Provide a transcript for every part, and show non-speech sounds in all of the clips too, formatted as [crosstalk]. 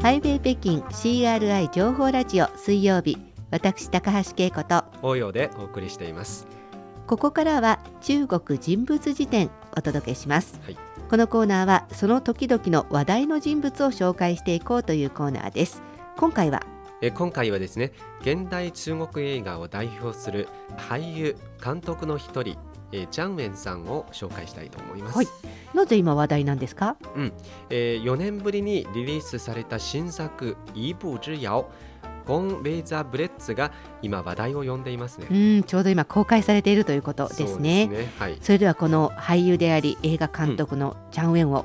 ハイウェイ北京 CRI 情報ラジオ水曜日私高橋恵子と応用でお送りしています。ここからは中国人物辞典お届けします、はい。このコーナーはその時々の話題の人物を紹介していこうというコーナーです。今回は？え今回はですね現代中国映画を代表する俳優監督の一人えージャンウェンさんを紹介したいと思います、はいなぜ今話題なんですか？えー4年ぶりにリリースされた新作「一步之遥」ゴン・ウェイザー・ブレッツが今話題を呼んでいますね。うんちょうど今公開されているということですね。ね。はい。それではこの俳優であり映画監督のチャン・ウェンを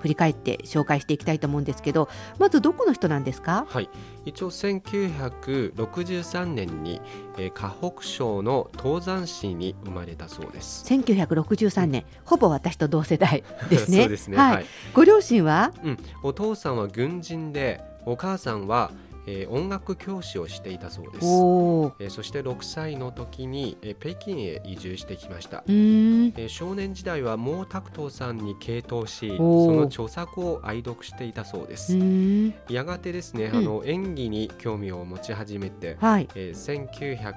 振り返って紹介していきたいと思うんですけどまずどこの人なんですか？はい、一応1963年に、えー河北省の東山市に生まれたそうです。1963年。ほぼ私と同世代ですね。[laughs] そうですね。はい。はい、ご両親は？うん、お父さんは軍人で、お母さんは、えー音楽教師をしていたそうです。えーそして6歳の時に、えー北京へ移住してきました。えー少年時代は毛沢東さんに傾倒し、その著作を愛読していたそうでうす。やがてですね、うんあの演技に興味を持ち始めて、はいえー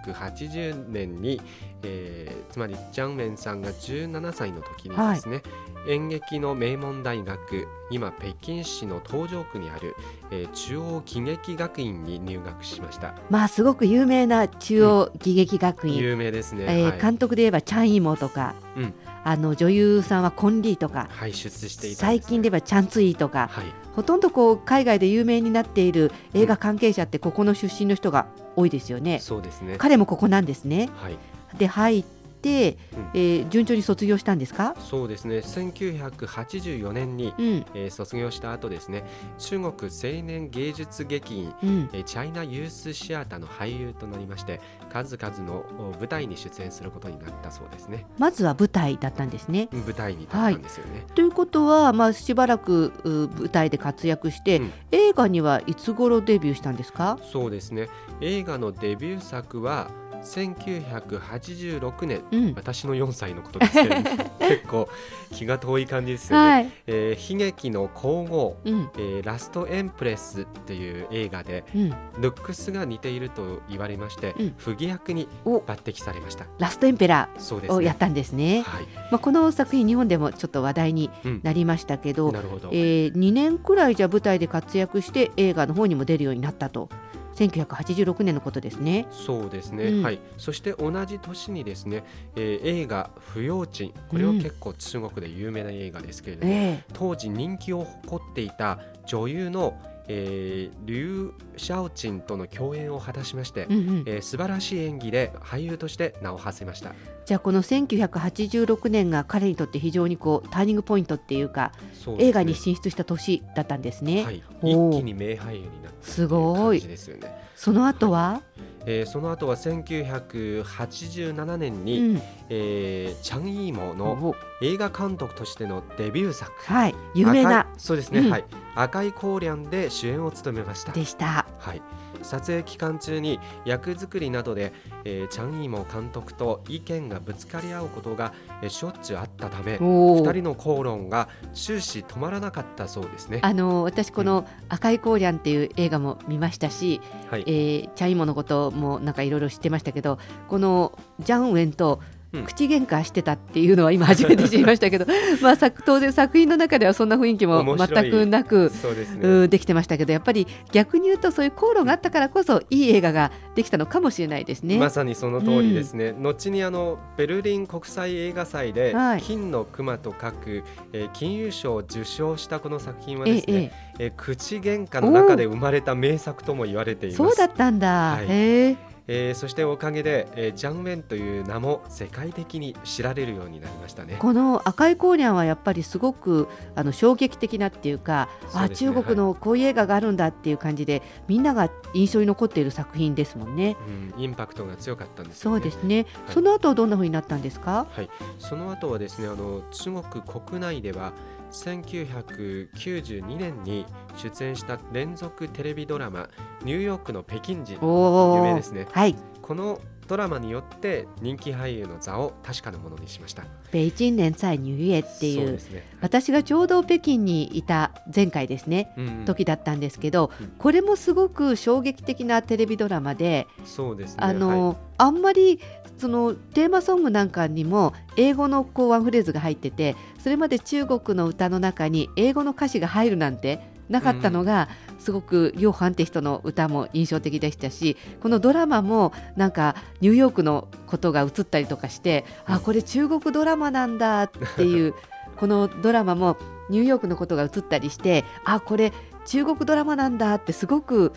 1980年に、えーつまりジャンウェンさんが17歳の時にですね、演劇の名門大学今北京市の東城区にある、えー中央喜劇学院に入学しました。まあすごく有名な中央喜劇学院、有名ですね、えーはい。監督で言えばチャン・イモとか、うん。あの女優さんはコン・リーとか輩出していね。最近で言えばチャン・ツイーとかはい。ほとんどこう海外で有名になっている映画関係者ってここの出身の人が多いですよね。そうですね。彼もここなんですね。はいで入って、うん。えー順調に卒業したんですか？そうですね。1984年に、うん。えー卒業した後ですね。中国青年芸術劇院うん。えーチャイナユースシアターの俳優となりまして数々のお舞台に出演することになったそうですね。まずは舞台だったんですね。舞台に立ったんですよね、ということは、まあ、しばらくう舞台で活躍して、うん。映画にはいつ頃デビューしたんですか？そうですね。映画のデビュー作は1986年。うん、私の4歳のことですけれども [laughs] 結構気が遠い感じですよね、はい、えー悲劇の皇后うん。えーラストエンプレスっていう映画でうん、ルックスが似ていると言われまして、うん。不義役にお抜擢されました。ラストエンペラーをやったんですね。はい、まあ、この作品日本でもちょっと話題にうん、なりましたけど、なるほど、えー、2年くらいじゃ舞台で活躍して映画の方にも出るようになったと1986年のことですね。そうですね、うん。はい。そして同じ年にですね、えー映画「不要鎮」これは結構中国で有名な映画ですけれども、え当時人気を誇っていた女優の、えー、リュウ・シャオチンとの共演を果たしまして、えうんうん、えー素晴らしい演技で俳優として名を馳せましたじゃあこの1986年が彼にとって非常にこうターニングポイントっていうかね。映画に進出した年だったんですね。はい、一気に名俳優になったすごい感じですよね、その後は、えーその後は1987年うに、ん、えーチャン・イーモのお映画監督としてのデビュー作。はい。有名な。そうですね、うん。はい。赤いコーリャンで主演を務めました。でした。はい撮影期間中に役作りなどで、えーチャン・イーモ監督と意見がぶつかり合うことが、えーしょっちゅうあったためおー。二人の口論が終始止まらなかったそうですね。あの私この「赤いコーリャン」っていう映画も見ましたし、はい。えーチャイモのこともなんかいろいろ知ってましたけどこのジャンウェンとうん口喧嘩してたっていうのは今初めて知りましたけど、[laughs] まあ作当然作品の中ではそんな雰囲気も全くなく。そうね。うんできてましたけどやっぱり逆に言うとそういう口論があったからこそいい映画ができたのかもしれないですね。まさにその通りですね、後にあのベルリン国際映画祭ではい。金の熊と書く、えー金融賞を受賞したこの作品はえですね、ええ。えー口喧嘩の中で生まれた名作とも言われています。そうだったんだ、はい。へええーそしておかげで、えージャンウェンという名も世界的に知られるようになりましたね。この赤いコーリャンはやっぱりすごくあの衝撃的なっていうかうね。中国のこういう映画があるんだっていう感じで、みんなが印象に残っている作品ですもんね。うん、インパクトが強かったんですよね。そうですね、はい。その後どんな風になったんですか？はい、その後はですねあの中国国内では1992年に出演した連続テレビドラマ「ニューヨークの北京人」有名ですねはい、このドラマによって人気俳優の座を確かなものにしました。北京連載ニューエっていうそうですね。私がちょうど北京にいた前回ですねうんうん時だったんですけど、うんこれもすごく衝撃的なテレビドラマで、そうですね。あの、あんまりそのテーマソングなんかにも英語のこうワンフレーズが入っててそれまで中国の歌の中に英語の歌詞が入るなんてなかったのが、すごく両ファンって人の歌も印象的でしたしこのドラマもなんかニューヨークのことが映ったりとかして、あこれ中国ドラマなんだっていう [laughs] このドラマもニューヨークのことが映ったりしてあこれ中国ドラマなんだってすごく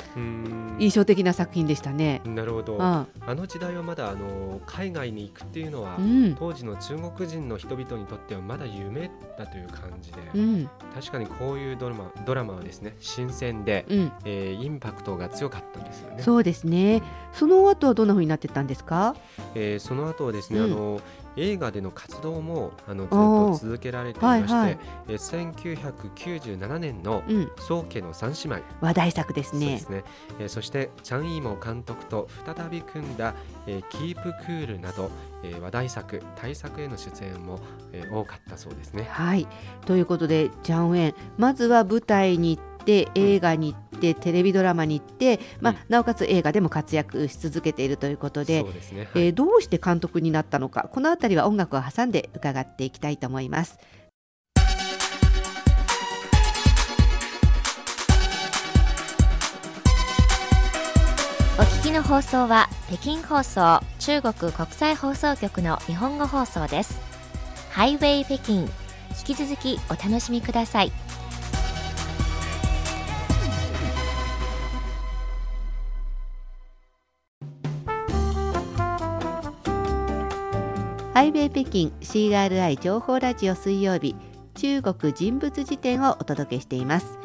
印象的な作品でしたね。なるほど。うんあの時代はまだあの海外に行くっていうのは、うん当時の中国人の人々にとってはまだ夢だという感じで、うん確かにこういうドラマドラマはですね新鮮で、うんえーインパクトが強かったんですよね。そうですね。その後はどんな風になってったんですか？えーその後はですね、うんあの映画での活動もあのずっと続けられていまして、はいはいえー1997年のうん、宗家の三姉妹、話題作ですねそ。ね、えーそしてチャン・イーモ監督と再び組んだ、えーキープクールなど、えー話題作大作への出演も、えー多かったそうですね。はい。ということでジャンウェンまずは舞台に行って映画に行って、テレビドラマに行って、まあうんなおかつ映画でも活躍し続けているということでね。はいえーどうして監督になったのかこのあたりは音楽を挟んで伺っていきたいと思いますお聞きの放送は北京放送中国国際放送局の日本語放送です。ハイウェイ北京引き続きお楽しみください。ハイウェイ北京 CRI 情報ラジオ水曜日中国人物辞典をお届けしています。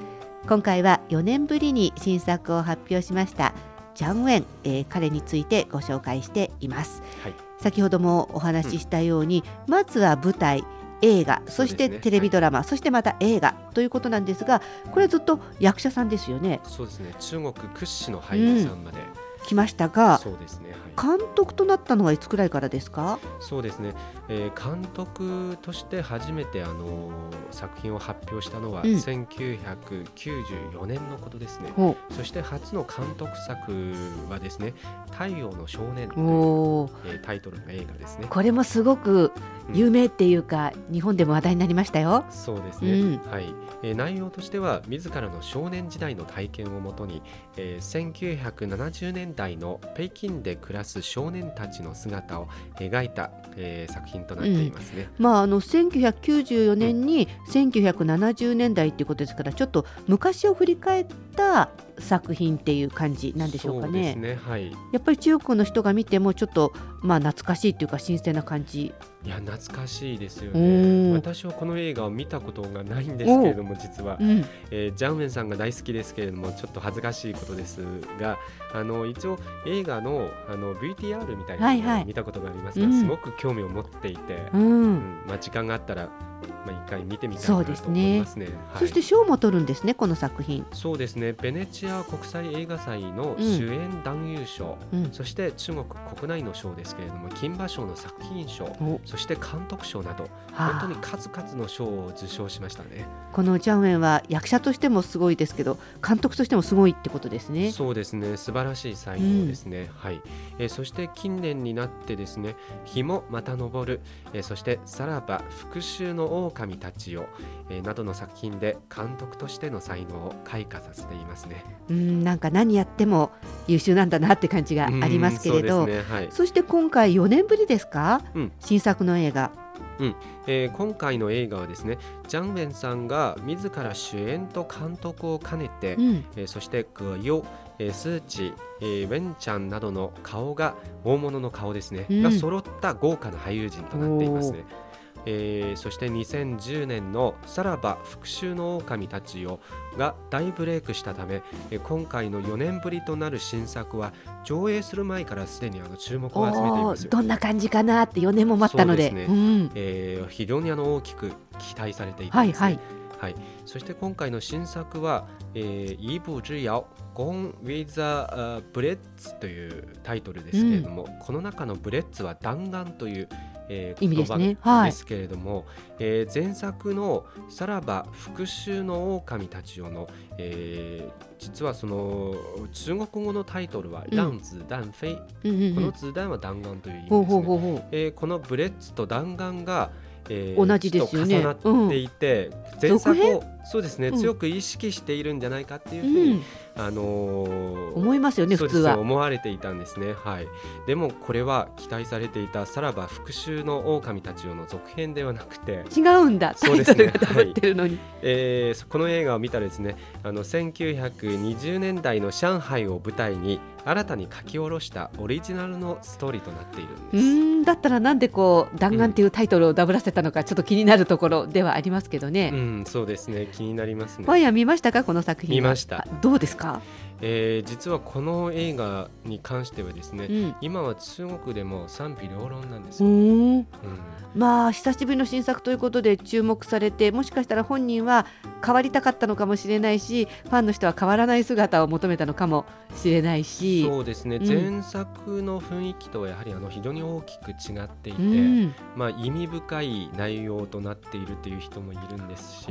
今回は4年ぶりに新作を発表しましたジャン・ウェン、えー彼についてご紹介しています、はい。先ほどもお話ししたように、まずは舞台映画そしてテレビドラマそ,、してまた映画ということなんですがこれはずっと役者さんですよね。そうですね。中国屈指の俳優さんまで、来ましたがそうですね。はい。監督となったのはいつくらいからですか？そうですね、えー監督として初めてあのー作品を発表したのはうん。1994年のことですね、ほそして初の監督作はですね「太陽の少年」とういう、えータイトルの映画ですね。これもすごくうん有名っていうか、日本でも話題になりましたよ。そうですね、うん。はい、えー内容としては自らの少年時代の体験をもとに、えー1970年代の北京で暮らす少年たちの姿を描いた、えー作品となっていますね、まああの1994年に1970年代っていうことですからちょっと昔を振り返った作品っていう感じなんでしょうかそうですね。ね。はい。やっぱり中国の人が見てもちょっとまあ懐かしいっていうか新鮮な感じ。いや懐かしいですようん。ね私はこの映画を見たことがないんですけれども実はう、ん、えージャンウェンさんが大好きですけれどもちょっと恥ずかしいことですがあの一応映画のあの VTR みたいなはいはい。のを見たことがありますが、うん。すごく興味を持っていて、ううんん。まあ、時間があったら、まあ、一回見てみたいそうなと思ですね。いますね。はい。そして賞も取るんですねこの作品。そうですね。ベネチア国際映画祭のうん主演男優賞、うん。そして中国国内の賞ですけれども金馬賞の作品賞。お。そして監督賞などはあ。本当に数々の賞を受賞しましたね。このジャンウェンは役者としてもすごいですけど監督としてもすごいってことですね。そうですね。素晴らしい才能ですね、はい、えーそして近年になってですね日もまた昇る、えーそしてさらば復讐の狼たちよ、えーなどの作品で監督としての才能を開花させていますね。うんなんか何やっても優秀なんだなって感じがありますけれど、うんそねはい。そして今回4年ぶりですか、うん。新作の映画。えー今回の映画はですねジャンウェンさんが自ら主演と監督を兼ねて、うん、えーそしてグヨ、えースーチ、えーウェンちゃんなどの顔が大物の顔ですね、うん。が揃った豪華な俳優陣となっていますね。えーそして2010年の「さらば復讐の狼たちよ」が大ブレイクしたため、えー今回の4年ぶりとなる新作は上映する前からすでにあの注目を集めていおますどんな感じかなって4年も待ったので。そうえー非常にあの大きく期待されていてね、はいはい。はい、そして今回の新作は「えー、イーブ・ジュヤオ Gone with a Blitz」というタイトルですけれども、この中のブレッツは弾丸という、えー、意味ですね。ですけれども、えー前作の「さらば復讐の狼たちよの」えー実はその中国語のタイトルは「うん。ランズ弾飛」うんうんうん。この子弾は弾丸という意味です、ね。このブレッツと弾丸が、えー同じですよね。重なっていて、前作続をそうですね、うん。強く意識しているんじゃないかっていううふうに、ん、あのー思いますよね普通は。思われていたんですね。はい。でもこれは期待されていたさらば復讐の狼たちよの続編ではなくて、違うんだタイトルがダブってるのに、えーこの映画を見たらですね、あの1920年代の上海を舞台に新たに書き下ろしたオリジナルのストーリーとなっているんうです。だったらなんでこう弾丸っていうタイトルをダブらせたのかちょっと気になるところではありますけどうね、ん、そうですね。気になりますね。ワイヤー見ましたか？この作品は。見ました。あどうですか、えー実はこの映画に関してはですね、うん。今は中国でも賛否両論なんですうよ。うん。まあ久しぶりの新作ということで注目されてもしかしたら本人は変わりたかったのかもしれないしファンの人は変わらない姿を求めたのかもしれないし。そうですね、うん。前作の雰囲気とはやはりあの非常に大きく違っていて、うん。まあ、意味深い内容となっているという人もいるんですし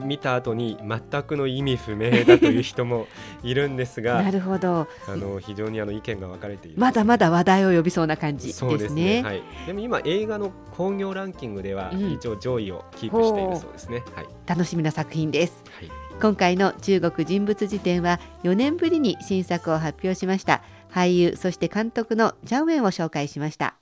見た後に全くの意味不明だという人もいるんですながるほど。あの非常にあの意見が分かれている。まだまだ話題を呼びそうな感じですね。そうですね。はい、でも今映画の興行ランキングではうん。一応上位をキープしているそうですね、はい。楽しみな作品です。はい。今回の中国人物辞典は4年ぶりに新作を発表しました。俳優そして監督のジャンウェンを紹介しました